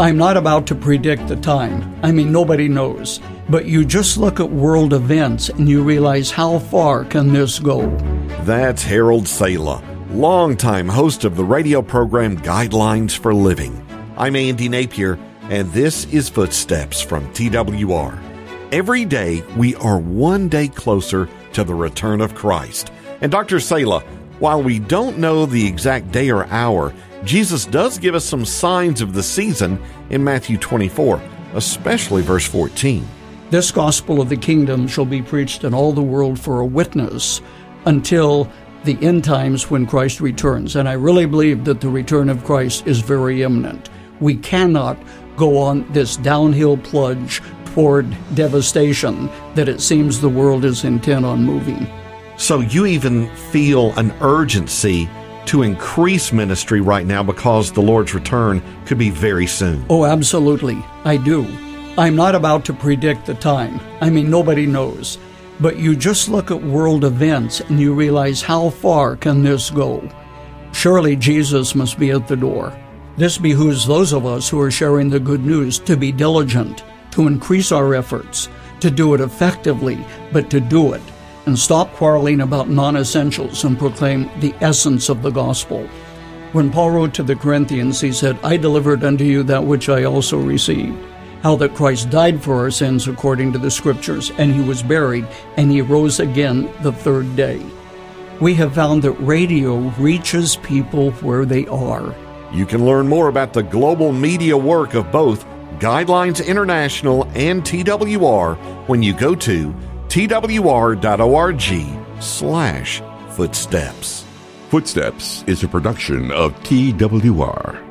I'm not about to predict the time. I mean, nobody knows. But you just look at world events and you realize how far can this go? That's Harold Sala, longtime host of the radio program Guidelines for Living. I'm Andy Napier, and this is Footsteps from TWR. Every day, we are one day closer to the return of Christ. And Dr. Sala, while we don't know the exact day or hour, Jesus does give us some signs of the season in Matthew 24, especially verse 14. This gospel of the kingdom shall be preached in all the world for a witness until the end times when Christ returns. And I really believe that the return of Christ is very imminent. We cannot go on this downhill plunge toward devastation that it seems the world is intent on moving. So you even feel an urgency to increase ministry right now because the Lord's return could be very soon. Oh, absolutely. I do. I'm not about to predict the time. I mean, nobody knows. But you just look at world events and you realize how far can this go? Surely Jesus must be at the door. This behooves those of us who are sharing the good news to be diligent, to increase our efforts, to do it effectively, but to do it and stop quarreling about non essentials and proclaim the essence of the gospel. When Paul wrote to the Corinthians, he said, I delivered unto you that which I also received. How that Christ died for our sins according to the Scriptures, and he was buried, and he rose again the third day. We have found that radio reaches people where they are. You can learn more about the global media work of both Guidelines International and TWR when you go to twr.org slash footsteps. Footsteps is a production of TWR.